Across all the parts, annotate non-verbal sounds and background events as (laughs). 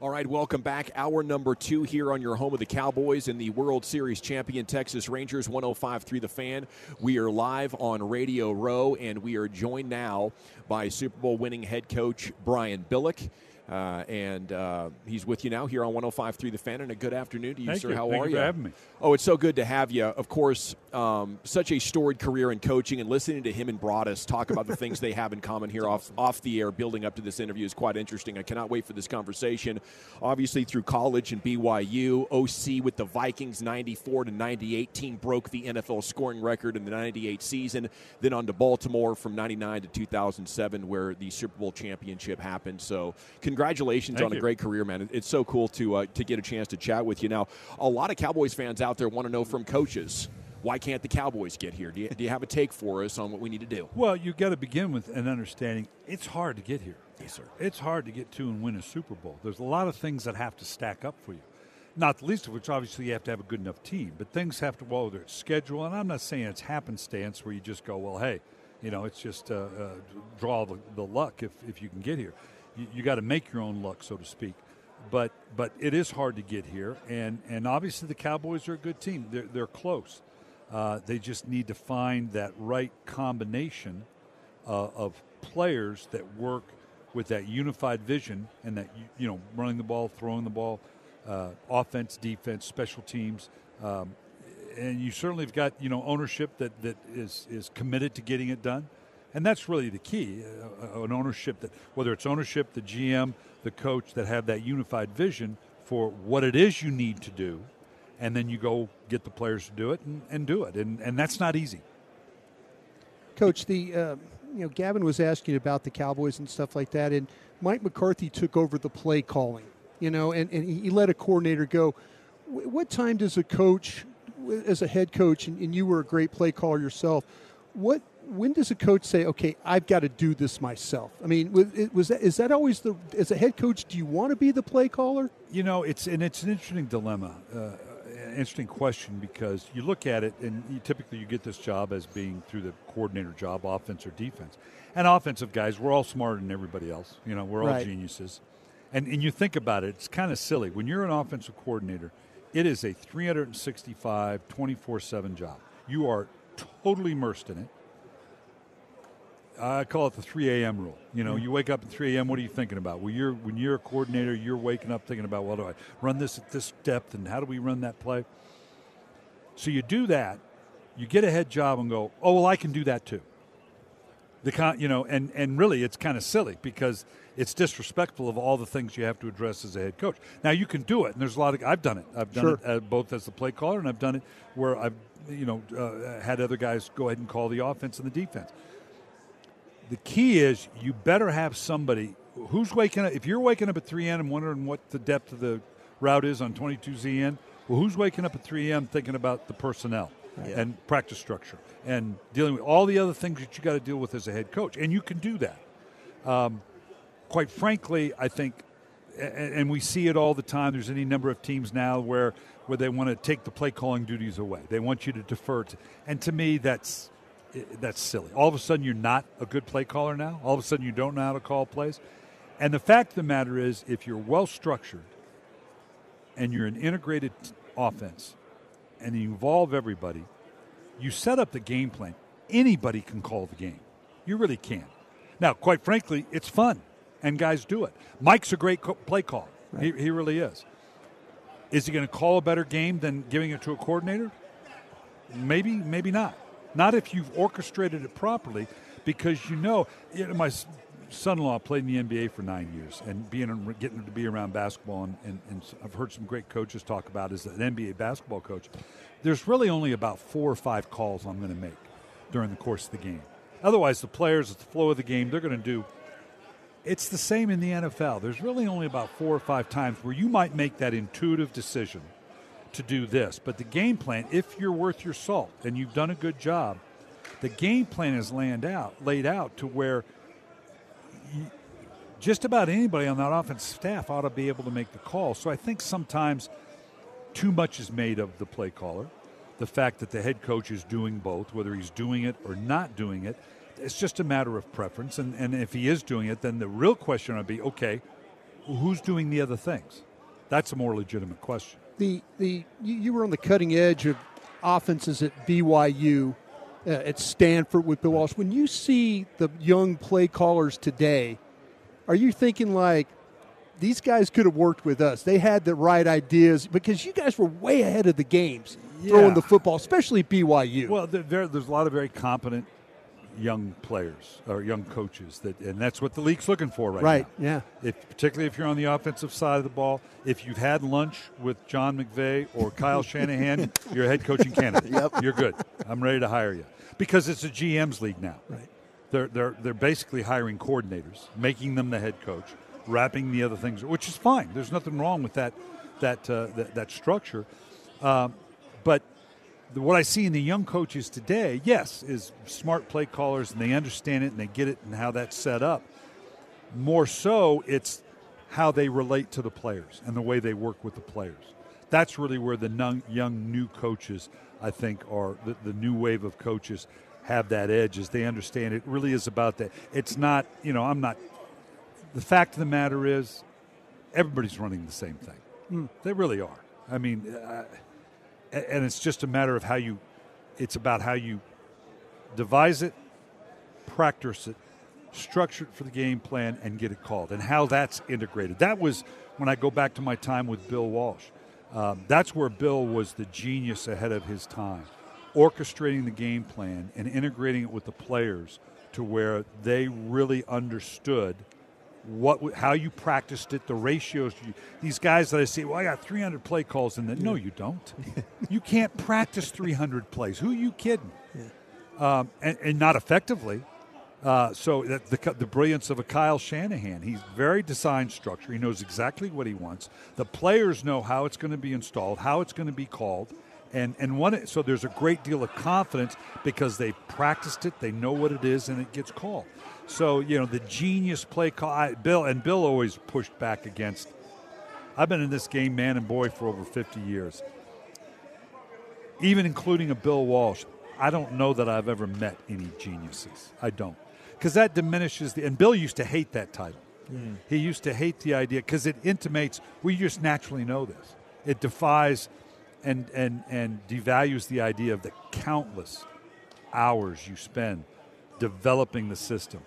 All right, welcome back. Hour number two here on your home of the Cowboys and the World Series champion Texas Rangers 105 through the fan. We are live on Radio Row, and we are joined now by Super Bowl winning head coach Brian Billick. Uh, and uh, he's with you now here on 105 through the fan. And a good afternoon to you, Thank sir. you. How Thank are you you? for having me. Oh, it's so good to have you. Of course, um, such a storied career in coaching, and listening to him and Broadus talk about the things they have in common here off off the air, building up to this interview is quite interesting. I cannot wait for this conversation. Obviously, through college and BYU, OC with the Vikings, 94 to 98, team broke the NFL scoring record in the 98 season. Then on to Baltimore from 99 to 2007, where the Super Bowl championship happened. So, congratulations Thank on a great career, man. It's so cool to uh, to get a chance to chat with you. Now, a lot of Cowboys fans out there want to know from coaches why can't the Cowboys get here? Do you, do you have a take for us on what we need to do? Well, you've got to begin with an understanding. It's hard to get here. Yes, sir. It's hard to get to and win a Super Bowl. There's a lot of things that have to stack up for you. Not the least of which, obviously, you have to have a good enough team. But things have to, well, it's schedule, and I'm not saying it's happenstance where you just go, well, hey, you know, it's just uh, uh, draw the, the luck if, if you can get here. You, you got to make your own luck, so to speak. But but it is hard to get here, and, and obviously the Cowboys are a good team. They're, they're close. Uh, they just need to find that right combination uh, of players that work with that unified vision and that you, know running the ball, throwing the ball, uh, offense, defense, special teams, um, and you certainly have got you know ownership that that is is committed to getting it done, and that's really the key. Uh, an ownership that whether it's ownership, the GM, the coach that have that unified vision for what it is you need to do, and then you go get the players to do it and, and do it, and and that's not easy. Coach, the uh, you know Gavin was asking about the Cowboys and stuff like that, and Mike McCarthy took over the play calling, you know, and, and he let a coordinator go. What time does a coach, as a head coach, and, and you were a great play caller yourself, what when does a coach say, "Okay, I've got to do this myself"? I mean, was, that is that always the as a head coach? Do you want to be the play caller? You know, it's and it's an interesting dilemma, uh, interesting question because you look at it, and you, typically you get this job as being through the coordinator job, offense or defense. And offensive guys, we're all smarter than everybody else. You know, we're all Right. geniuses. And and you think about it, it's kind of silly when you're an offensive coordinator. It is a 365, 24/7 job. You are totally immersed in it. I call it the 3 a.m. rule. You know, you wake up at 3 a.m. What are you thinking about? Well, you're when you're a coordinator, you're waking up thinking about, well, do I run this at this depth, and how do we run that play? So you do that, you get a head job, and go, oh well, I can do that too. The con, you know, and and really, it's kind of silly because it's disrespectful of all the things you have to address as a head coach. Now you can do it, and there's a lot of I've done it. I've done Sure. it uh, both as the play caller, and I've done it where I've you know uh, had other guys go ahead and call the offense and the defense the key is you better have somebody who's waking up. If you're waking up at 3 a.m. and wondering what the depth of the route is on 22ZN, well, who's waking up at 3 a.m. thinking about the personnel and practice structure and dealing with all the other things that you got to deal with as a head coach? And you can do that. Um, quite frankly, I think, a- a- and we see it all the time. There's any number of teams now where where they want to take the play calling duties away. They want you to defer to, and to me, that's that's silly. All of a sudden, you're not a good play caller now. All of a sudden, you don't know how to call plays. And the fact of the matter is, if you're well structured and you're an integrated t- offense and you involve everybody, you set up the game plan. Anybody can call the game. You really can. Now, quite frankly, it's fun, and guys do it. Mike's a great co- play caller. He, he really is. Is he going to call a better game than giving it to a coordinator? Maybe, maybe not. Not if you've orchestrated it properly, because you know, you know my son-in-law played in the NBA for nine years, and being getting to be around basketball, and, and, and I've heard some great coaches talk about as an NBA basketball coach. There's really only about four or five calls I'm going to make during the course of the game. Otherwise, the players, it's the flow of the game, they're going to do. It's the same in the NFL. There's really only about four or five times where you might make that intuitive decision to do this. But the game plan, if you're worth your salt and you've done a good job, the game plan is laid out, laid out to where you, just about anybody on that offense staff ought to be able to make the call. So I think sometimes too much is made of the play caller. The fact that the head coach is doing both, whether he's doing it or not doing it, it's just a matter of preference. And, and if he is doing it, then the real question would be okay, who's doing the other things? That's a more legitimate question. The, the, you were on the cutting edge of offenses at BYU uh, at Stanford with Bill Walsh. When you see the young play callers today, are you thinking like these guys could have worked with us? They had the right ideas because you guys were way ahead of the games yeah. throwing the football, especially BYU. Well, there, there's a lot of very competent young players or young coaches that and that's what the league's looking for right, now. right now. yeah if, particularly if you're on the offensive side of the ball if you've had lunch with sean mcvay or kyle (laughs) shanahan you're a head coaching candidate (laughs) yep. you're good i'm ready to hire you because it's a GM's league now. Right. They're they're they're basically hiring coordinators, making them the head coach, wrapping the other things, which is fine. There's nothing wrong with that that uh, that, that, structure. Um, but what I see in the young coaches today, yes, is smart play callers and they understand it and they get it and how that's set up. More so, it's how they relate to the players and the way they work with the players. That's really where the young, young new coaches I think, are the, the new wave of coaches have that edge as they understand it really is about that. It's not, you know, I'm not. The fact of the matter is, everybody's running the same thing. Mm. They really are. I mean, uh, and it's just a matter of how you. It's about how you devise it, practice it, structure it for the game plan, and get it called, and how that's integrated. That was when I go back to my time with Bill Walsh. Um, that's where Bill was the genius ahead of his time, orchestrating the game plan and integrating it with the players to where they really understood what how you practiced it, the ratios. These guys that I see, well, I got 300 play calls in that. No, you don't. (laughs) you can't practice 300 plays. Who are you kidding? Yeah. Um, and, and not effectively. Uh, so the, the brilliance of a Kyle Shanahan, he's very design structure. He knows exactly what he wants. The players know how it's going to be installed, how it's going to be called, and and one. So there's a great deal of confidence because they practiced it, they know what it is, and it gets called. So you know the genius play call. I, Bill and Bill always pushed back against. I've been in this game, man and boy, for over 50 years. Even including a Bill Walsh, I don't know that I've ever met any geniuses. I don't because that diminishes the. And Bill used to hate that title. Mm. He used to hate the idea because it intimates we just naturally know this. It defies and and and devalues the idea of the countless hours you spend developing the system,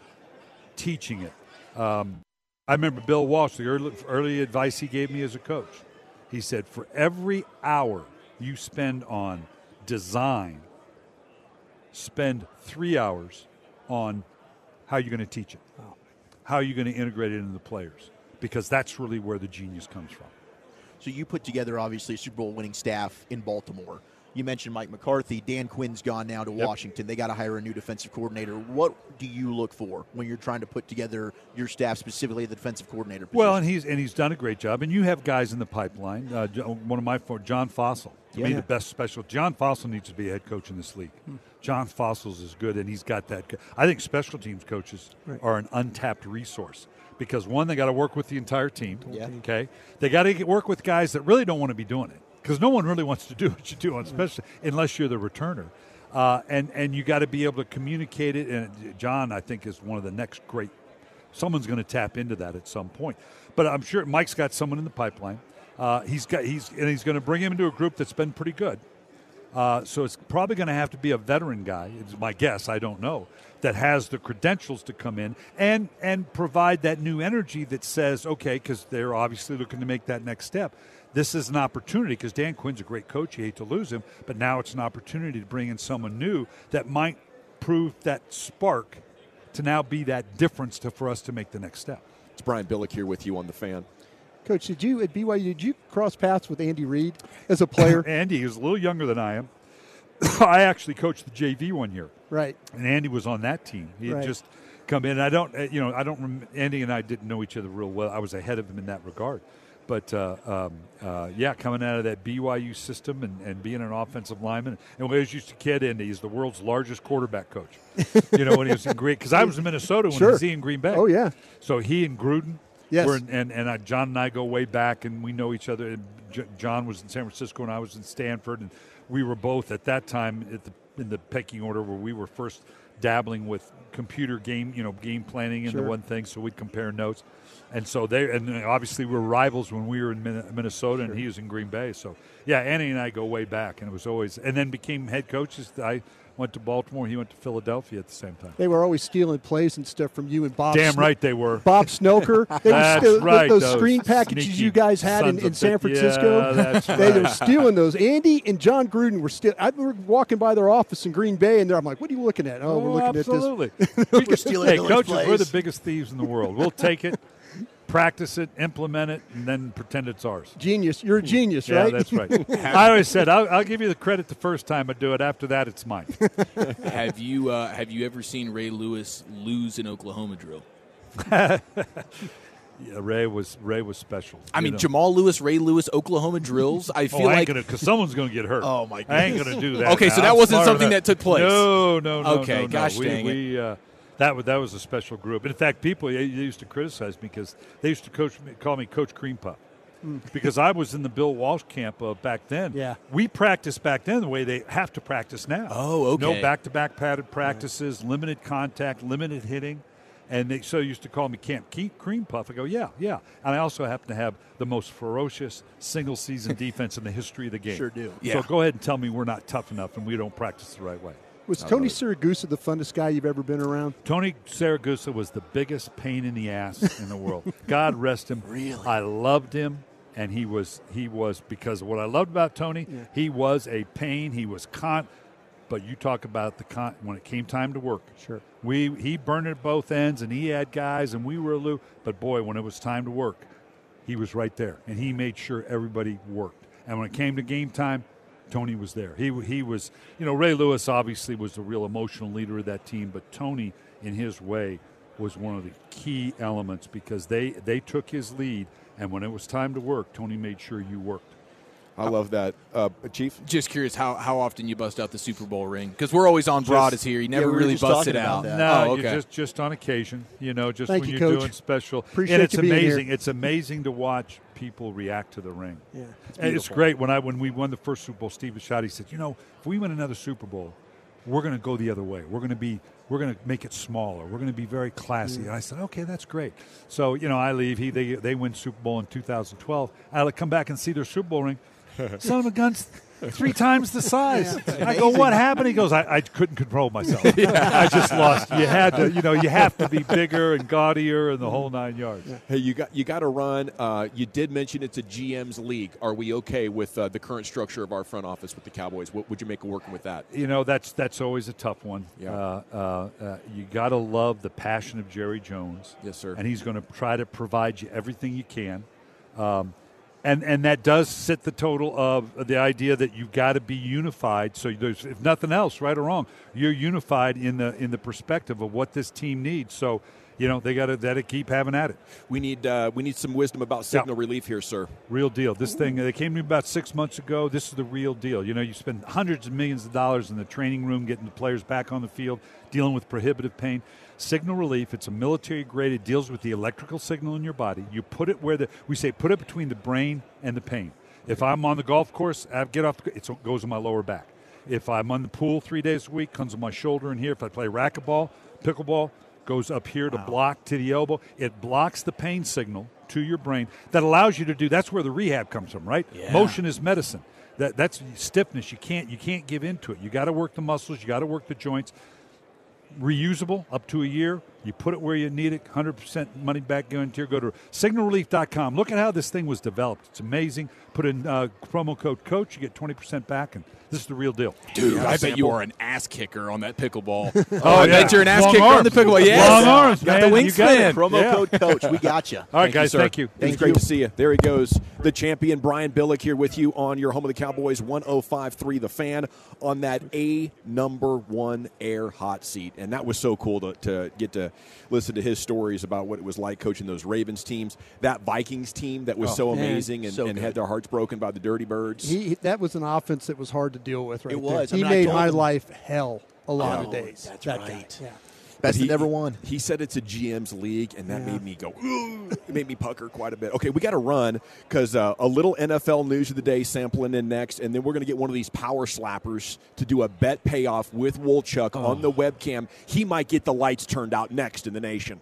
teaching it. Um, I remember Bill Walsh, the early, early advice he gave me as a coach. He said, for every hour you spend on design, spend three hours on how you're going to teach it? How you're you going to integrate it into the players? Because that's really where the genius comes from. So you put together obviously a Super Bowl winning staff in Baltimore. You mentioned Mike McCarthy. Dan Quinn's gone now to yep. Washington. They got to hire a new defensive coordinator. What do you look for when you're trying to put together your staff, specifically the defensive coordinator? Position? Well, and he's and he's done a great job. And you have guys in the pipeline. Uh, one of my John Fassel to yeah. me the best special. John Fassel needs to be a head coach in this league. Hmm. John Fassel's is good, and he's got that. I think special teams coaches right. are an untapped resource because one, they got to work with the entire team. Yeah. Okay, they got to work with guys that really don't want to be doing it because no one really wants to do (laughs) what you do, especially unless you're the returner. Uh, and and you got to be able to communicate it. And John, I think, is one of the next great. Someone's going to tap into that at some point. But I'm sure Mike's got someone in the pipeline. Uh, he's got he's and he's going to bring him into a group that's been pretty good. Uh, so it's probably going to have to be a veteran guy. It's my guess. I don't know that has the credentials to come in and and provide that new energy that says, okay, because they're obviously looking to make that next step this is an opportunity because Dan Quinn's a great coach. You hate to lose him, but now it's an opportunity to bring in someone new that might prove that spark to now be that difference to, for us to make the next step. It's Brian Billick here with you on the fan. Coach, did you at BYU? Did you cross paths with Andy Reid as a player? (laughs) Andy is a little younger than I am. (coughs) I actually coached the JV one year, right. and Andy was on that team. He had Right. just come in. I don't, uh, you know, I don't. Rem- Andy and I didn't know each other real well. I was ahead of him in that regard. But uh, um, uh, yeah, coming out of that BYU system and, and being an offensive lineman, and when I was used to kid Andy, he's the world's largest quarterback coach. (laughs) you know, when he was in Green, because I was in Minnesota when Sure. he was in Green Bay. Oh yeah. So he and Gruden, Yes. were, and and I, John and I go way back, and we know each other. And J- John was in San Francisco, and I was in Stanford, and we were both at that time at the, in the pecking order where we were first dabbling with computer game, you know, game planning and the one thing. So we'd compare notes, and so they and obviously we were rivals when we were in Min- Minnesota, and he was in Green Bay. So yeah, Annie and I go way back, and it was always, and then became head coaches. I went to Baltimore, he went to Philadelphia at the same time. They were always stealing plays and stuff from you and Bob. Damn Sno- right they were. Bob Snoker. (laughs) They were That's still, right, Those, those screen packages you guys had in, in San Francisco. Yeah, that's They were stealing those. Andy and John Gruden were still. I were walking by their office in Green Bay, and there I'm like, "What are you looking at?" Oh, we're oh, looking absolutely. at this. (laughs) We could- stealing hey, Miller's coaches, we're the biggest thieves in the world. We'll take it, (laughs) practice it, implement it, and then pretend it's ours. Genius. You're a genius, Yeah, right? Yeah, that's right. (laughs) I always said I'll, I'll give you the credit the first time I do it. After that, it's mine. (laughs) have you uh, have you ever seen Ray Lewis lose an Oklahoma drill? (laughs) Yeah, Ray was Ray was special. I mean, know. Jamal Lewis, Ray Lewis, Oklahoma drills. I Oh, feel I ain't like gonna because someone's gonna get hurt. Oh, my god. I ain't gonna do that. Okay, now. so that I'm wasn't something enough. that took place. No, no, no. Okay, no, no. gosh we, dang it. we, uh, that was that was a special group. In fact, people they used to criticize me because they used to coach me, call me Coach Cream Puff. (laughs) Because I was in the Bill Walsh camp uh, back then. Yeah. We practiced back then the way they have to practice now. Oh, okay. No back to back padded practices, limited contact, limited hitting. And they so used to call me Camp Ke- Cream Puff. I go, yeah, yeah. And I also happen to have the most ferocious single season (laughs) defense in the history of the game. Sure do. Yeah. So go ahead and tell me we're not tough enough and we don't practice the right way. Was Tony Siragusa the funnest guy you've ever been around? Tony Siragusa was the biggest pain in the ass in the world. (laughs) God rest him. Really, I loved him, and he was he was because of what I loved about Tony. He was a pain. He was con. But you talk about the con when it came time to work. Sure. We he burned at both ends, and he had guys, and we were a loop. But boy, when it was time to work, he was right there, and he made sure everybody worked. And when it came to game time, Tony was there. He he was, you know, Ray Lewis obviously was the real emotional leader of that team, but Tony, in his way, was one of the key elements because they they took his lead, and when it was time to work, Tony made sure you worked. I love that, uh, Chief. Just curious how, how often you bust out the Super Bowl ring because we're always on Broadus here. You never we really just bust it out. that. No, oh, okay. just just on occasion, you know, just Thank when you, you're Coach. doing special. Appreciate and it's you being here. amazing. It's amazing to watch people react to the ring. Yeah. And it's great when I when we won the first Super Bowl. Steve Bisciotti said, "You know, if we win another Super Bowl, we're going to go the other way. We're going to be we're going to make it smaller. We're going to be very classy." And I said, "Okay, that's great." So you know, I leave. He they they win Super Bowl in 2012. I come back and see their Super Bowl ring. (laughs) Son of a gun, Three times the size. I go, what happened? He goes, I, I couldn't control myself. (laughs) I just lost. You had to, you know, you have to be bigger and gaudier and the whole nine yards. Hey, you got you got to run. Uh, you did mention it's a GM's league. Are we okay with uh, the current structure of our front office with the Cowboys? What would you make of working with that? you know that's that's always a tough one. Yeah. Uh, uh, uh, you got to love the passion of Jerry Jones. Yes, sir. And he's going to try to provide you everything you can. Um, and and that does sit the total of the idea that you've got to be unified. So there's, if nothing else, right or wrong, you're unified in the in the perspective of what this team needs. So you know they got to that keep having at it. We need uh, we need some wisdom about signal relief here, sir. Real deal. This thing, they came to me about six months ago. This is the real deal. You know, you spend hundreds of millions of dollars in the training room getting the players back on the field, dealing with prohibitive pain. Signal relief, it's a military grade. It deals with the electrical signal in your body. You put it where the, we say, put it between the brain and the pain. If I'm on the golf course, I get off, the, it goes in my lower back. If I'm on the pool three days a week, comes on my shoulder in here. If I play racquetball, pickleball, goes up here to block to the elbow. It blocks the pain signal to your brain that allows you to do. That's where the rehab comes from, right? Yeah. Motion is medicine. That that's stiffness. You can't you can't give into it. You got to work the muscles. You got to work the joints. Reusable up to a year. You put it where you need it, 100% money back guarantee. Go to signalrelief.com. Look at how this thing was developed. It's amazing. Put in uh, promo code COACH, you get 20% back, and this is the real deal. Dude, I bet you are an ass kicker on that pickleball. (laughs) Oh, I yeah. bet you're an ass Long kicker on the pickleball. Yes. Long arms, got man. the You got it. wingspan. Promo Yeah. code coach. We got you. All right, Thank guys, you, thank you. It's great to see you. There he goes, the champion Brian Billick here with you on your home of the Cowboys 1053 The Fan on that A number one air hot seat. And that was so cool to, to get to listen to his stories about what it was like coaching those Ravens teams, that Vikings team that was Oh, so man, amazing and, so and had their hearts broken by the Dirty Birds. He, that was an offense that was hard to deal with. Right It there. was. I He mean, made my him- life hell a lot Oh, of days. that's that guy. right. Yeah. Best he, that ever won. He said it's a GM's league, and that Yeah. made me go. "Ooh." it made me pucker quite a bit. Okay, we got to run because uh, a little NFL news of the day sampling in next, and then we're going to get one of these power slappers to do a bet payoff with Wolchuk Oh. on the webcam. He might get the lights turned out next in the nation.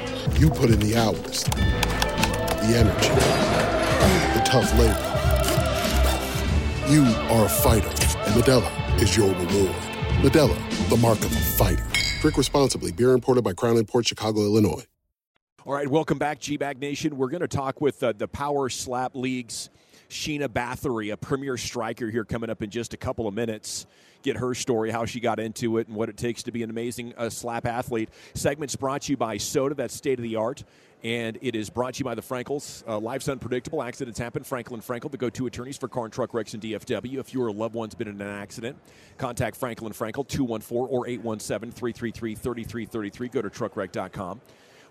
You put in the hours, the energy, the tough labor. You are a fighter, and Modelo is your reward. Modelo, the mark of a fighter. Drink responsibly. Beer imported by Crown Port Chicago, Illinois. All right, welcome back, G Bag Nation. We're going to talk with uh, the Power Slap League's Sheena Bathory, a premier striker here coming up in just a couple of minutes. Get her story, how she got into it, and what it takes to be an amazing uh, slap athlete. Segment's brought to you by Soda, that's state of the art. And it is brought to you by the Frankels. Uh, life's unpredictable. Accidents happen. Franklin Frankel, the go-to attorneys for car and truck wrecks and DFW. If you or a loved one's been in an accident, contact Franklin Frankel, 214 or 817-333-3333. Go to truckwreck.com.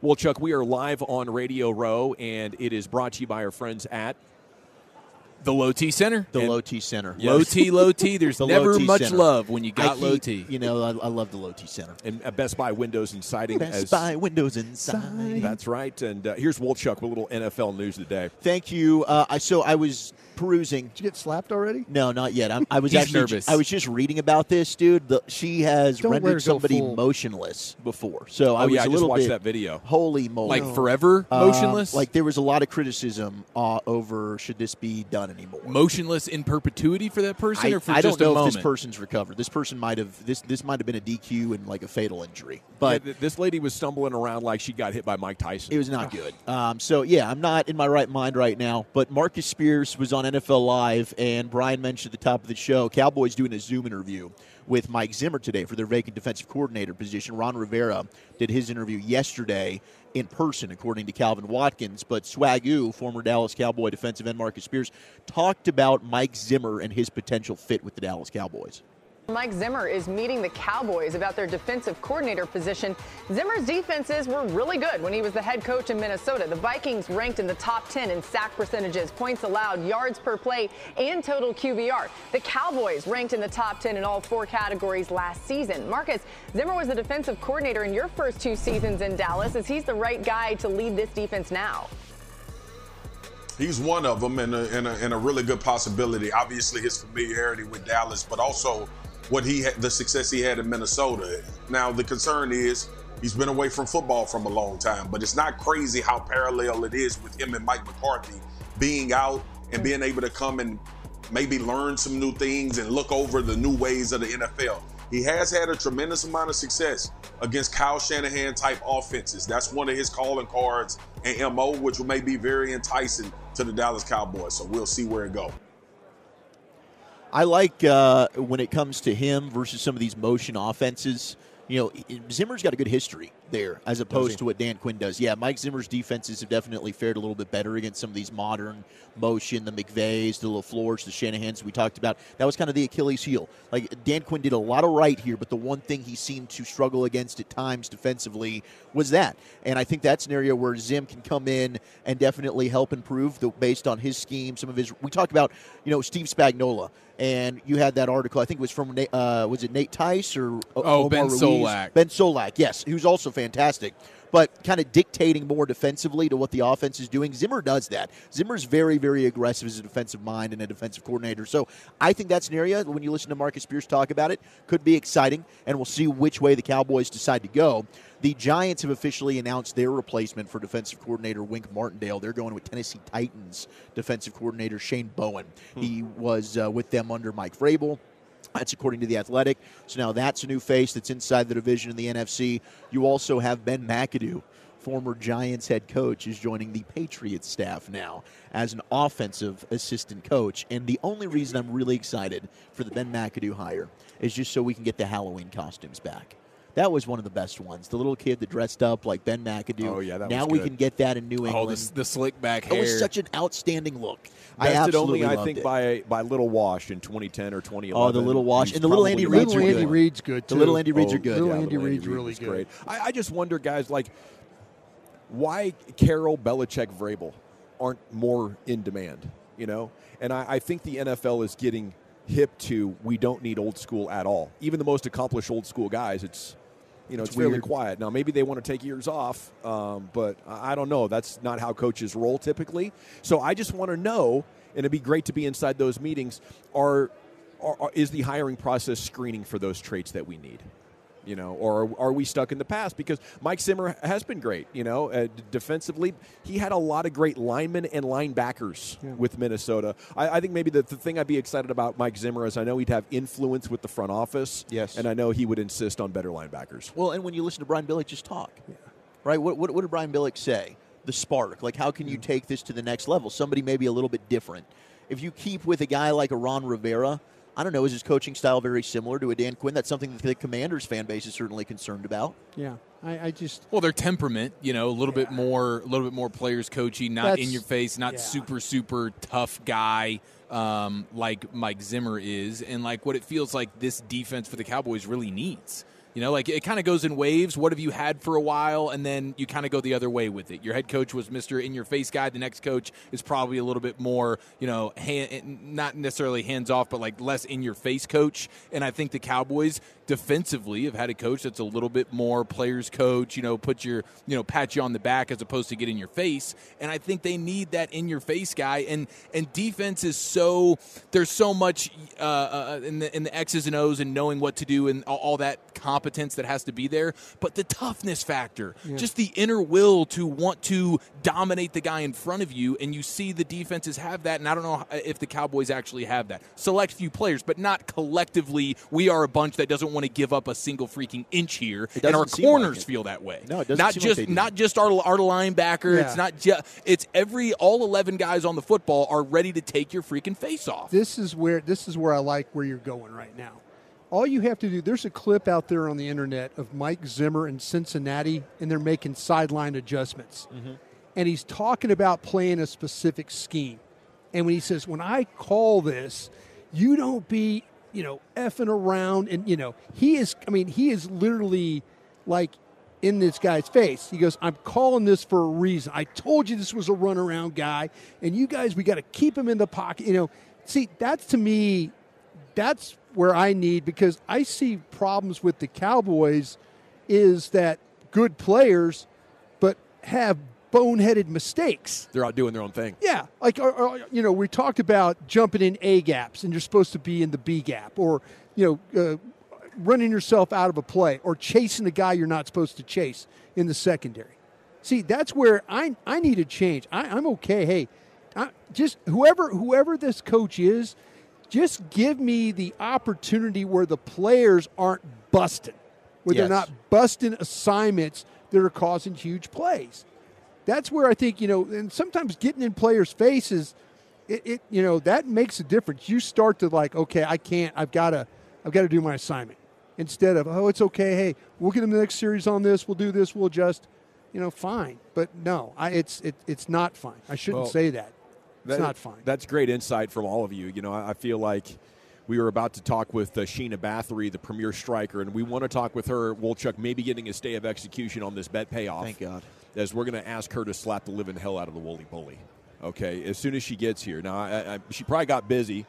Well, Chuck, we are live on Radio Row, and it is brought to you by our friends at The Low T Center. The low T center. Low T, low T. (laughs) There's The never low T much center. love when you I got low T. You know, I, I love the low T center. and uh, Best Buy Windows and Siding. Best as, Buy Windows Inside. That's right. And uh, here's Wolchuk with a little NFL news of the day. Thank you. Uh, I so I was perusing. Did you get slapped already? No, not yet. I'm, I was (laughs) He's actually nervous. I was just reading about this, dude. The, she has Don't rendered somebody full. motionless before. So I oh, was yeah, I a just little watched bit, that video. Holy moly! Like forever Uh, motionless? like there was a lot of criticism uh, over should this be done anymore. motionless in perpetuity for that person I, or for I just don't know a if this person's recovered. This person might have this this might have been a DQ and like a fatal injury, but th- this lady was stumbling around like she got hit by Mike Tyson. it was not good. Um, so yeah, I'm not in my right mind right now. But Marcus Spears was on NFL Live, and Brian mentioned at the top of the show, Cowboys doing a Zoom interview with Mike Zimmer today for their vacant defensive coordinator position. Ron Rivera did his interview yesterday in person, according to Calvin Watkins. But Swagu, former Dallas Cowboy defensive end Marcus Spears, talked about Mike Zimmer and his potential fit with the Dallas Cowboys. Mike Zimmer is meeting the Cowboys about their defensive coordinator position. Zimmer's defenses were really good when he was the head coach in Minnesota. The Vikings ranked in the top 10 in sack percentages, points allowed, yards per play, and total QBR. The Cowboys ranked in the top 10 in all four categories last season. Marcus, Zimmer was the defensive coordinator in your first two seasons in Dallas. Is he the right guy to lead this defense now? He's one of them and a, and, a, and a really good possibility. Obviously, his familiarity with Dallas, but also what he had, the success he had in Minnesota. Now, the concern is he's been away from football from a long time, but it's not crazy how parallel it is with him and Mike McCarthy being out and being able to come and maybe learn some new things and look over the new ways of the NFL. He has had a tremendous amount of success against Kyle Shanahan type offenses. That's one of his calling cards and MO, which may be very enticing to the Dallas Cowboys. So we'll see where it goes. I like uh, when it comes to him versus some of these motion offenses. You know, Zimmer's got a good history there as opposed to what Dan Quinn does. Yeah, Mike Zimmer's defenses have definitely fared a little bit better against some of these modern motion, the McVays, the LaFleurs, the Shanahans we talked about. That was kind of the Achilles heel. Like Dan Quinn did a lot of right here, but the one thing he seemed to struggle against at times defensively was that. And I think that's an area where Zim can come in and definitely help improve the, based on his scheme. Some of his we talked about, you know, Steve Spagnuolo and you had that article. I think it was from uh, was it Nate Tice or oh Omar Ben Ruiz? Solak. Ben Solak, yes, who's also fantastic. But kind of dictating more defensively to what the offense is doing. Zimmer does that. Zimmer's very, very aggressive as a defensive mind and a defensive coordinator. So I think that's an area, when you listen to Marcus Spears talk about it, could be exciting, and we'll see which way the Cowboys decide to go. The Giants have officially announced their replacement for defensive coordinator Wink Martindale. They're going with Tennessee Titans defensive coordinator Shane Bowen. Hmm. He was uh, with them under Mike Vrabel. That's according to the Athletic. So now that's a new face that's inside the division in the NFC. You also have Ben McAdoo, former Giants head coach, is joining the Patriots staff now as an offensive assistant coach. And the only reason I'm really excited for the Ben McAdoo hire is just so we can get the Halloween costumes back. That was one of the best ones. The little kid that dressed up like Ben McAdoo. Oh, yeah, that now was we can get that in New Oh, England. the, the slick back It hair. was such an outstanding look. I Bested absolutely only, I think, it. by by Little Wash in 2010 or 2011. Oh, the Little Wash. He's And the Little probably Andy right Reid's Little Andy good. Reid's good The. Little Andy Reid's Oh, are good. Little yeah, Andy Little Reid's really good. great. I, I just wonder, guys, like why Carroll, Belichick, Vrabel aren't more in demand, you know? And I, I think the NFL is getting hip to we don't need old school at all. Even the most accomplished old school guys, it's you know, It's it's, fairly weird. quiet. Now, maybe they want to take years off, um, but I don't know. That's not how coaches roll typically. So I just want to know, and it'd be great to be inside those meetings. Are, are is the hiring process screening for those traits that we need? You know, or are, are we stuck in the past? Because Mike Zimmer has been great. You know, uh, defensively, he had a lot of great linemen and linebackers with Minnesota. I, I think maybe the, the thing I'd be excited about Mike Zimmer is I know he'd have influence with the front office. Yes. and I know he would insist on better linebackers. Well, and when you listen to Brian Billick just talk, yeah. right? What, what, what did Brian Billick say? The spark. Like, how can you take this to the next level? Somebody maybe a little bit different. If you keep with a guy like a Ron Rivera, I don't know, is his coaching style very similar to a Dan Quinn? That's something that the Commanders fan base is certainly concerned about. Yeah, I, I just Well, their temperament, you know, a little bit more, a little bit more players coachy, not That's- in your face, not yeah. super, super tough guy um, like Mike Zimmer is, and like what it feels like this defense for the Cowboys really needs. You know, like it kind of goes in waves. What have you had for a while, and then you kind of go the other way with it. Your head coach was Mister in your face guy. The next coach is probably a little bit more, you know, hand, not necessarily hands off, but like less in your face coach. And I think the Cowboys defensively have had a coach that's a little bit more players coach. You know, put your, you know, pat you on the back as opposed to get in your face. And I think they need that in your face guy. And and defense is so there's so much uh, uh, in the in the X's and O's and knowing what to do and all, all that competence that has to be there. But the toughness factor, Yeah. just the inner will to want to dominate the guy in front of you, and you see the defenses have that. And I don't know if the Cowboys actually have that. Select few players, but not collectively. We are a bunch that doesn't want to give up a single freaking inch here, and our doesn't like corners feel that way. No, it doesn't not seem like just they do. not just our our linebacker. Yeah. It's not just it's every all eleven guys on the football are ready to take your freaking face off. this is where this is where I like where you're going right now. All you have to do there's a clip out there on the internet of Mike Zimmer in Cincinnati and they're making sideline adjustments. Mm-hmm. And he's talking about playing a specific scheme. And when he says, "When I call this, you don't be, you know, effing around and you know, he is I mean, he is literally like in this guy's face. He goes, I'm calling this for a reason. I told you this was a runaround guy, and you guys, we got to keep him in the pocket. You know, see, that's to me, that's where I need because I see problems with the Cowboys is that good players, but have boneheaded mistakes. They're out doing their own thing. Yeah, like or, or, you know, we talked about jumping in A gaps, and you're supposed to be in the B gap, or you know, uh, running yourself out of a play, or chasing a guy you're not supposed to chase in the secondary. See, that's where I I need a change. I, I'm okay. Hey, I, just whoever whoever this coach is, Just give me the opportunity where the players aren't busting, where Yes. they're not busting assignments that are causing huge plays. That's where I think you know, and sometimes getting in players' faces, it, it you know that makes a difference. You start to like, okay, I can't. I've got to. I've got to do my assignment instead of oh, it's okay. Hey, we'll get in the next series on this. We'll do this. We'll adjust. You know, fine. But no, I, it's it, it's not fine. I shouldn't Well, say that. It's not fine. That's great insight from all of you. You know, I I feel like we were about to talk with uh, Sheena Bathory, the premier striker, and we want to talk with her, Wolchuk, maybe getting a stay of execution on this bet payoff. Thank God. As we're going to ask her to slap the living hell out of the Wooly Bully. Okay, as soon as she gets here. Now, I, I, she probably got busy.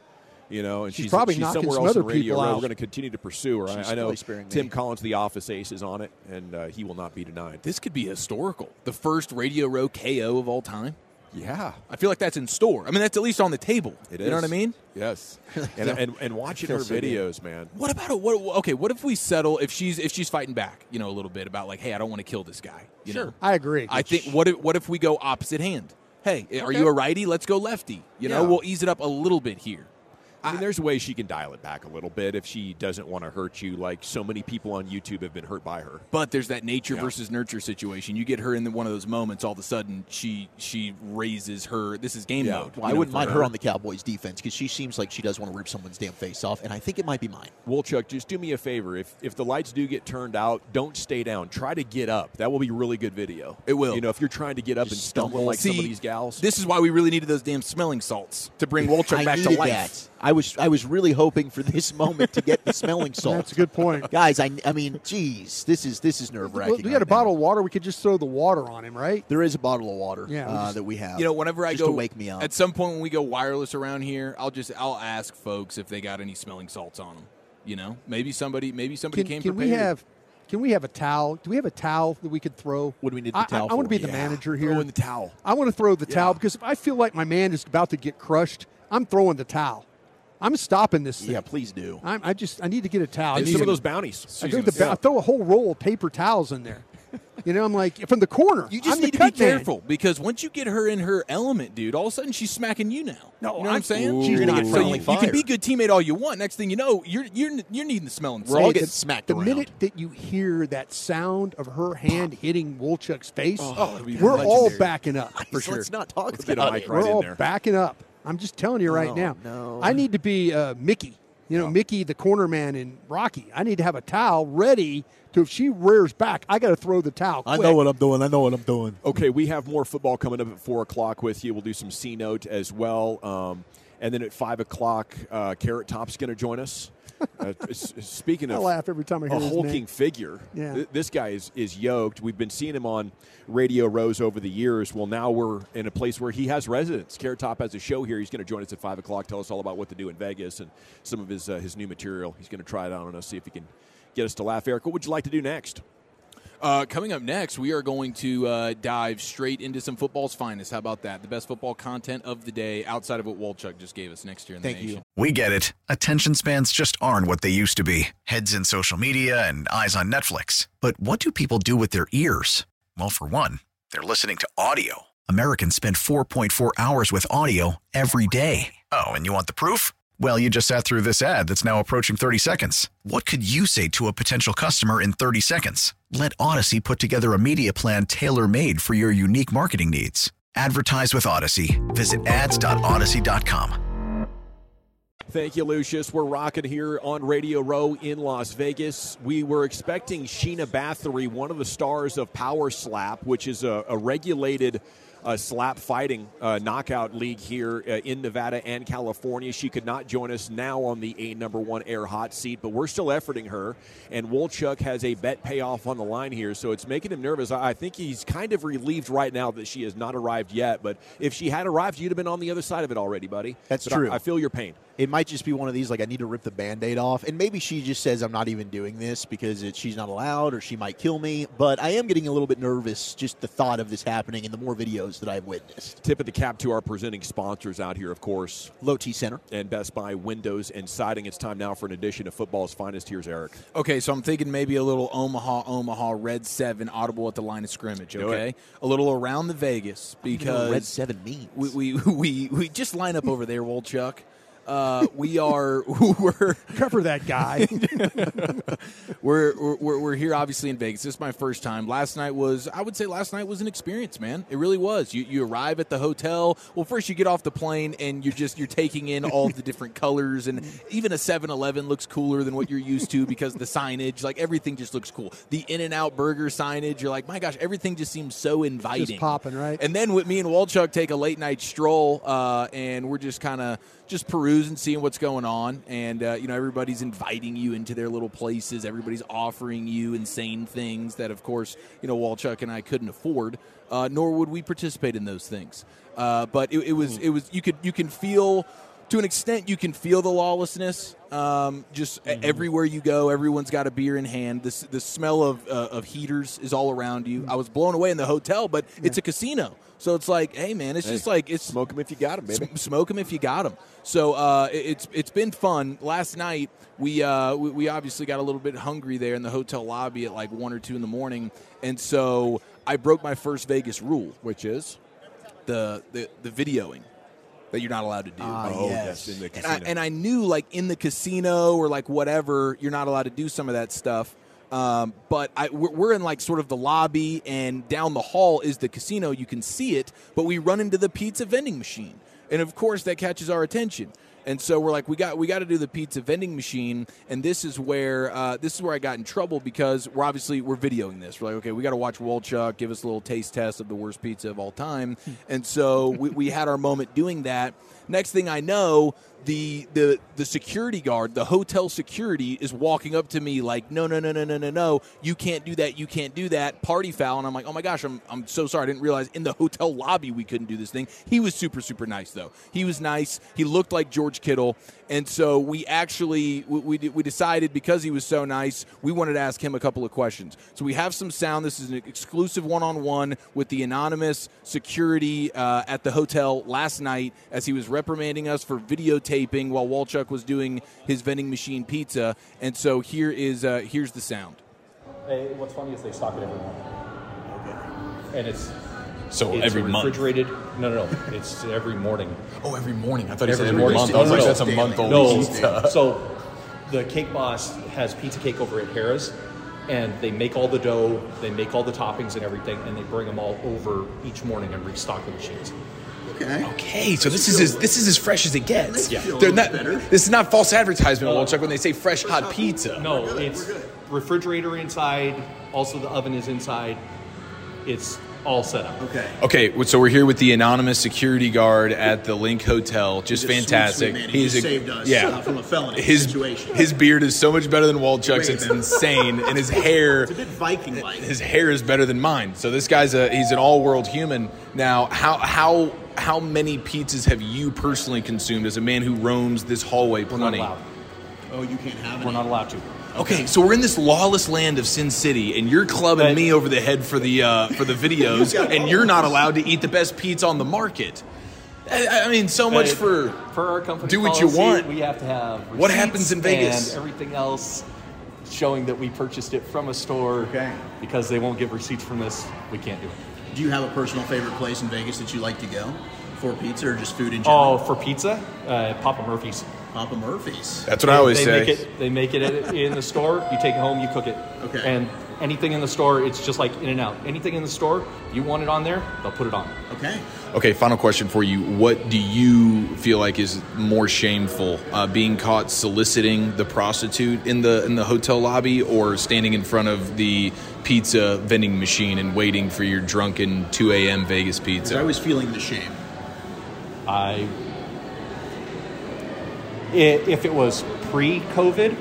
You know, and She's she's, probably she's somewhere some else other in radio. people out. We're going to continue to pursue her. I- She's I know really Tim me. Collins, the Office Ace, is on it, and uh, he will not be denied. This could be historical. The first Radio Row KO of all time. Yeah. I feel like that's in store. I mean, that's at least on the table. It you know what I mean? Yes. (laughs) And, and, and watching her Feels so good. videos, man. What about it? What, okay, what if we settle if she's if she's fighting back, you know, a little bit about like, hey, I don't want to kill this guy. You Sure. know? I agree. I think what if what if we go opposite hand? Hey, are you a righty? Let's go lefty. You know, we'll ease it up a little bit here. I mean, there's ways she can dial it back a little bit if she doesn't want to hurt you, like so many people on YouTube have been hurt by her. But there's that nature Yeah. versus nurture situation. You get her in the, one of those moments, all of a sudden she she raises her. This is game mode. Well, I know, wouldn't mind her on the Cowboys defense because she seems like she does want to rip someone's damn face off, and I think it might be mine. Wolchuk, just do me a favor. If if the lights do get turned out, don't stay down. Try to get up. That will be really good video. It will. You know, if you're trying to get up and stumble like some of these gals. This is why we really needed those damn smelling salts to bring (laughs) Wolchuk back to life. that. I was I was really hoping for this (laughs) moment to get the smelling salt. That's a good point. guys. I, I mean, geez, this is this is nerve Well, wracking. we got a bottle of water. We could just throw the water on him, right? There is a bottle of water Yeah, uh, just- that we have. You know, whenever I just go to wake me up. At some point when we go wireless around here, I'll just I'll ask folks if they got any smelling salts on them. You know, maybe somebody maybe somebody Can, came can we prepared. have? Can we have a towel? Do we have a towel that we could throw? What do we need the I, towel I, want to for? be the manager here. Throw in the towel. I want to throw the towel because if I feel like my man is about to get crushed, I'm throwing the towel. I'm stopping this thing. yeah, please do. I'm, I just I need to get a towel. I And need some to- of those bounties. I, the, ba- I throw a whole roll of paper towels in there. (laughs) you know, I'm like from the corner. You just I'm need to be cut man. careful because once you get her in her element, dude, all of a sudden she's smacking you now. No, you know what I'm- I'm saying? She's You're not gonna get friendly so you, you can fire. be good teammate all you want. Next thing you know, you're you're you're needing the smelling We're all salts. getting smacked The around. minute that you hear that sound of her hand hitting Wolchuk's face, Oh, oh it'd we're all backing up for sure. Let's not talk Let's get a about mic it. right we're in all there. backing up. I'm just telling you right Oh, now. no. I need to be uh, Mickey. You know, Mickey, the corner man in Rocky. I need to have a towel ready to if she rears back, I got to throw the towel. I know what I'm doing. I know what I'm doing. Okay, we have more football coming up at four o'clock with you. We'll do some C note as well, um, and then at five o'clock, uh, Carrot Top's going to join us. (laughs) Uh, speaking I of laugh every time I hear a his hulking name. figure, Yeah. th- this guy is, is yoked. We've been seeing him on Radio Rows over the years. Well, now we're in a place where he has residence. Carrot Top has a show here. He's going to join us at five o'clock. Tell us all about what to do in Vegas and some of his uh, his new material. He's going to try it out on us. See if he can get us to laugh. Eric, what would you like to do next? Uh, coming up next, we are going to uh, dive straight into some football's finest. How about that? The best football content of the day outside of what Wolchuk just gave us next year in the Thank you. We get it. Attention spans just aren't what they used to be heads in social media and eyes on Netflix. But what do people do with their ears? Well, for one, they're listening to audio. Americans spend 4.4 hours with audio every day. Oh, and you want the proof? Well, you just sat through this ad that's now approaching 30 seconds. What could you say to a potential customer in 30 seconds? Let Audacy put together a media plan tailor made for your unique marketing needs. Advertise with Audacy. Visit ads.audacy.com. Thank you, Lucius. We're rocking here on Radio Row in Las Vegas. We were expecting Sheena Bathory, one of the stars of Power Slap, which is a, a regulated uh, slap fighting uh, knockout league here uh, in Nevada and California. She could not join us now on the A number one air hot seat, but we're still efforting her. And Wolchuk has a bet payoff on the line here, so it's making him nervous. I I think he's kind of relieved right now that she has not arrived yet. But if she had arrived, you'd have been on the other side of it already, buddy. That's But I- true. I feel your pain. It might just be one of these like I need to rip the band-aid off, and maybe she just says I'm not even doing this because it, she's not allowed or she might kill me. But I am getting a little bit nervous just the thought of this happening and the more videos that I've witnessed. Tip of the cap to our presenting sponsors out here, of course. Low T Center and Best Buy Windows and Siding. It's time now for an edition of Football's Finest. Here's Eric. Okay, so I'm thinking maybe a little Omaha, Omaha Red Seven audible at the line of scrimmage. Okay, a little around the Vegas even know because what Red Seven means. We, we (laughs) we we just line up over there, Wolchuk. Uh, we are (laughs) we're cover that guy. (laughs) we're, we're we're here obviously in Vegas. This is my first time. Last night was I would say last night was an experience, man. It really was. You you arrive at the hotel. Well, first you get off the plane and you're just you're taking in all the different colors and even a 7-Eleven looks cooler than what you're used to because the signage, like everything just looks cool. The in and out burger signage, you're like, "My gosh, everything just seems so inviting." Just popping, right? And then with me and Wolchuk take a late night stroll, uh, and we're just kind of just perusing, seeing what's going on, and uh, you know everybody's inviting you into their little places. Everybody's offering you insane things that, of course, you know Wolchuk and I couldn't afford, uh, nor would we participate in those things. Uh, but it, it was it was you could you can feel to an extent you can feel the lawlessness um, just Mm-hmm. everywhere you go everyone's got a beer in hand this the smell of, uh, of heaters is all around you i was blown away in the hotel but it's a casino so it's like hey man it's Hey, just like it's smoke them if you got them, baby. Sm- smoke them if you got them. So uh, it- it's it's been fun. Last night we, uh, we we obviously got a little bit hungry there in the hotel lobby at like one or two in the morning, and so I broke my first Vegas rule, which is the the, the videoing that you're not allowed to do. Ah, Oh, yes. yes, in the And I, and I knew like in the casino or like whatever, you're not allowed to do some of that stuff. Um, but I, we're, we're in like sort of the lobby, and down the hall is the casino. You can see it, but we run into the pizza vending machine, and of course that catches our attention. And so we're like, we got we got to do the pizza vending machine, and this is where uh, this is where I got in trouble because we're obviously we're videoing this. We're like, okay, we got to watch Wolchuk give us a little taste test of the worst pizza of all time, and so we, we had our moment doing that. Next thing I know, the the the security guard, the hotel security, is walking up to me like, no, no, no, no, no, no, no, you can't do that, you can't do that, party foul. And I'm like, oh my gosh, I'm I'm so sorry, I didn't realize in the hotel lobby we couldn't do this thing. He was super super nice though. He was nice. He looked like George Kittle, and so we actually we we, we decided because he was so nice, we wanted to ask him a couple of questions. So we have some sound. This is an exclusive one on one with the anonymous security uh, at the hotel last night as he was reprimanding us for videotaping while Wolchuk was doing his vending machine pizza. And so here is uh, here's the sound. Hey, what's funny is they stock it every month. Okay. And it's So it's every month? refrigerated. No, no, no. It's every morning. Oh, every morning. I thought you said every every morning. month. I was like, that's a month-old No, pizza. so the cake boss has pizza cake over at Harrah's, and they make all the dough, they make all the toppings and everything, and they bring them all over each morning and restock the machines. Okay. Okay, so this is as this is as fresh as it gets. Yeah. They're not, this is not false advertisement, Wolchuk, uh, when they say fresh hot pizza. No, it's refrigerator inside. Also, the oven is inside. It's all set up. Okay. Okay, so we're here with the anonymous security guard at the LINQ Hotel. Just He's a sweet, fantastic. sweet man. He He's just a- saved us, yeah. uh, from a felony his, situation. His beard is so much better than Wolchuk's. Way It's insane, and his hair. (laughs) It's a bit Viking-like. His hair is better than mine. So this guy's a he's an all world human. Now, how how how many pizzas have you personally consumed as a man who roams this hallway We're not plenty? allowed. Oh, you can't have it. We're not allowed to. Okay, so we're in this lawless land of Sin City, and you're clubbing me over the head for the uh, for the videos, (laughs) and you're not allowed to eat the best pizza on the market. I, I mean, so much for for our company. do what you want. We have to have What happens in Vegas? and everything else showing that we purchased it from a store. Okay. Because they won't give receipts from this, we can't do it. Do you have a personal favorite place in Vegas that you like to go for pizza or just food in general? Oh, for pizza, uh, Papa Murphy's. Papa Murphy's. That's what I always they say. Make it, they make it in the store. You take it home, you cook it. Okay. And anything in the store, it's just like In and Out. Anything in the store, you want it on there, they'll put it on. Okay. Okay, final question for you. What do you feel like is more shameful, uh, being caught soliciting the prostitute in the in the hotel lobby, or standing in front of the pizza vending machine and waiting for your drunken 2 a.m. Vegas pizza? I was feeling the shame. I, i- if it was pre-COVID,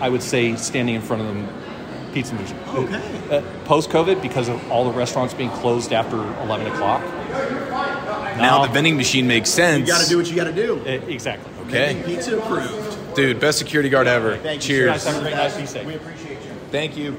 I would say standing in front of the pizza machine. Okay. Uh, Post-COVID, because of all the restaurants being closed after 11 o'clock. Now the vending machine makes sense. You got to do what you got to do. Uh, exactly. Okay. Vending Pizza approved. Dude, best security guard ever. Thank you. Cheers. Guys, have a great night. Be. We appreciate you. Thank you.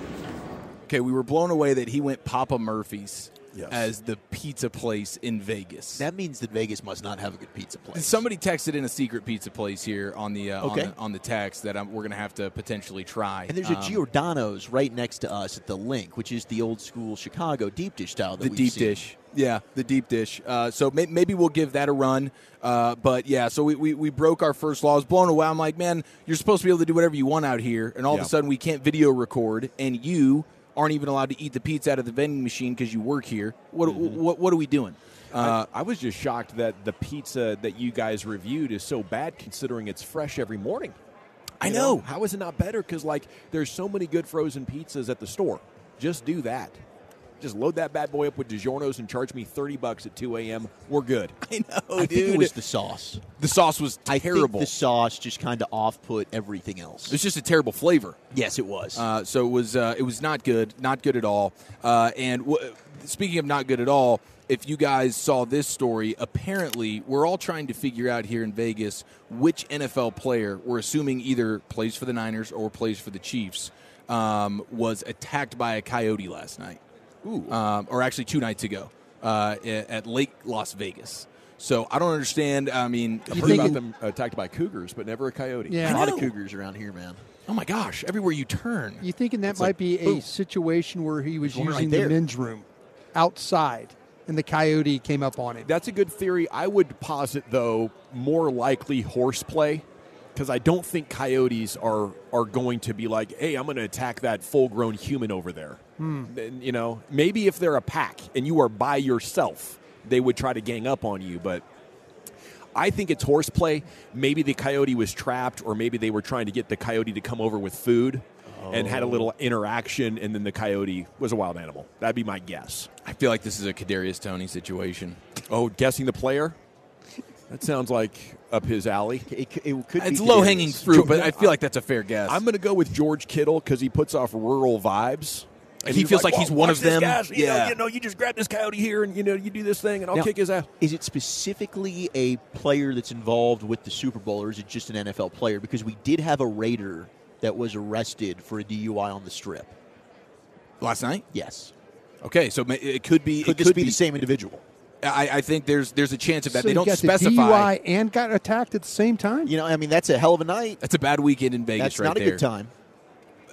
Okay, we were blown away that he went Papa Murphy's. Yes. as the pizza place in Vegas. That means that Vegas must not have a good pizza place. Somebody texted in a secret pizza place here on the uh, Okay. on, the, on the text that um, we're going to have to potentially try. And there's a Um, Giordano's right next to us at the LINQ, which is the old school Chicago deep dish style that the deep seen. dish. Yeah, the deep dish. Uh, so may- maybe we'll give that a run. Uh, but yeah, so we, we, we broke our first law. I was blown away. I'm like, man, you're supposed to be able to do whatever you want out here, and all Yeah. of a sudden we can't video record, and you aren't even allowed to eat the pizza out of the vending machine because you work here. What, Mm-hmm. what what are we doing? Uh, I, I was just shocked that the pizza that you guys reviewed is so bad considering it's fresh every morning. I You know. How is it not better? Because, like, there's so many good frozen pizzas at the store. Just do that. Just load that bad boy up with DiGiorno's and charge me 30 bucks at 2 a.m. We're good. (laughs) I know, I think it was the sauce. The sauce was I terrible. think the sauce just kind of off put everything else. It's just a terrible flavor. Yes, it was. Uh, so it was uh, it was not good, not good at all. Uh, and w- speaking of not good at all, if you guys saw this story, apparently we're all trying to figure out here in Vegas which NFL player we're assuming either plays for the Niners or plays for the Chiefs um, was attacked by a coyote last night, um, or actually two nights ago uh, at at Lake Las Vegas. So I don't understand. I mean, I've heard about them attacked by cougars, but never a coyote. Yeah. a lot of cougars around here, man. Oh my gosh! Everywhere you turn, You thinking that It's might like, be a boom. situation where he was There's one right using the men's room outside, and the coyote came up on him? That's a good theory. I would posit, though, more likely horseplay because I don't think coyotes are are going to be like, "Hey, I'm going to attack that full-grown human over there." Hmm. You know, maybe if they're a pack and you are by yourself, they would try to gang up on you. But I think it's horseplay. Maybe the coyote was trapped, or maybe they were trying to get the coyote to come over with food. And had a little interaction, and then the coyote was a wild animal. That'd be my guess. I feel like this is a Kadarius Toney situation. Oh, guessing the player? That sounds like up his alley. It, c- it could It's low hanging fruit, but I feel like that's a fair guess. I'm going to go with George Kittle because he puts off rural vibes. And He feels like "Whoa, he's one of this, them." guys. You know, Yeah. you know, you just grab this coyote here, and you know, you do this thing, and I'll Now, kick his ass. Is it specifically a player that's involved with the Super Bowl, or is it just an NFL player? Because we did have a Raider that was arrested for a DUI on the strip. last night. Yes. Okay, so it could be. Could it this could be the same individual? I, I think there's there's a chance of that. So they don't got specify. the DUI and got attacked at the same time. You know, I mean, that's a hell of a night. That's a bad weekend in Vegas, That's right not a there. good time.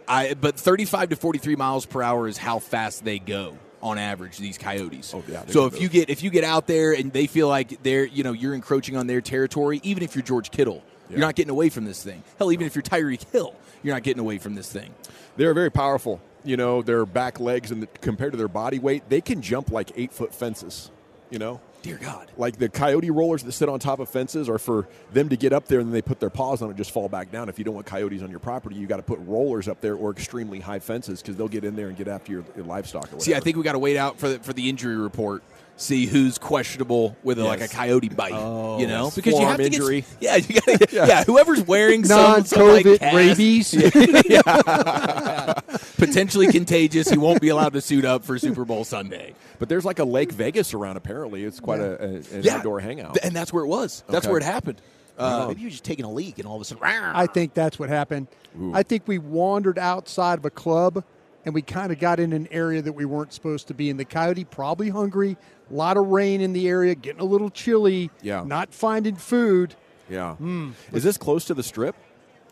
I but 35 to 43 miles per hour is how fast they go on average. These coyotes. Oh, yeah, So if you get if you get out there and they feel like they're you know you're encroaching on their territory, even if you're George Kittle, you're not getting away from this thing. Hell, even if you're Tyreek Hill, you're not getting away from this thing. They're very powerful. You know, their back legs and the, compared to their body weight, they can jump like eight foot fences. You know, Dear God. like the coyote rollers that sit on top of fences are for them to get up there and then they put their paws on it, and just fall back down. If you don't want coyotes on your property, you got to put rollers up there or extremely high fences because they'll get in there and get after your, your livestock. Or whatever. See, I think we got to wait out for the, for the injury report. See who's questionable with a, like a coyote bite, Oh, you know, because you have to injury. Get, yeah, you gotta, (laughs) yeah. Whoever's wearing some, some Non-COVID like cast- rabies. (laughs) Yeah. (laughs) potentially contagious. He won't be allowed to suit up for Super Bowl Sunday. But there's like a Lake Vegas around. Apparently, it's quite a, a, an Yeah. outdoor hangout. Th- and that's where it was. That's Okay. where it happened. Uh, Maybe he was just taking a leak, and all of a sudden, I think that's what happened. I think we wandered outside of a club and we kind of got in an area that we weren't supposed to be in. The coyote probably hungry, a lot of rain in the area, getting a little chilly, Yeah. not finding food. Yeah. Hmm. Is this close to the strip?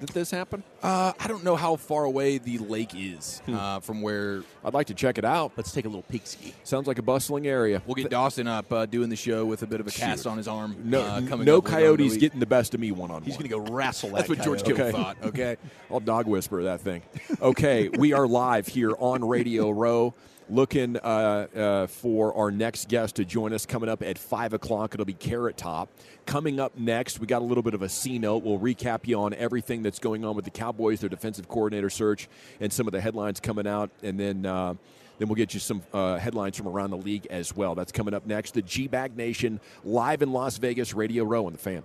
Did this happen? uh, I don't know how far away the lake is uh, from where. I'd like to check it out. let's take a little peek ski. Sounds like a bustling area. We'll get Dawson up uh, doing the show with a bit of a cast Shoot. on his arm. No, uh, coming no up later on in the coyotes getting the best of me one on one. He's going to go wrestle that That's what George coyote. Kittle Okay. thought. Okay. I'll dog whisper that thing. Okay, we are live here on Radio Row. Looking uh, uh, for our next guest to join us coming up at 5 o'clock. It'll be Carrot Top. Coming up next, we got a little bit of a C note. We'll recap you on everything that's going on with the Cowboys, their defensive coordinator search, and some of the headlines coming out. And then. Uh, then we'll get you some uh, headlines from around the league as well. That's coming up next. The G Bag Nation live in Las Vegas, Radio Row on the fan.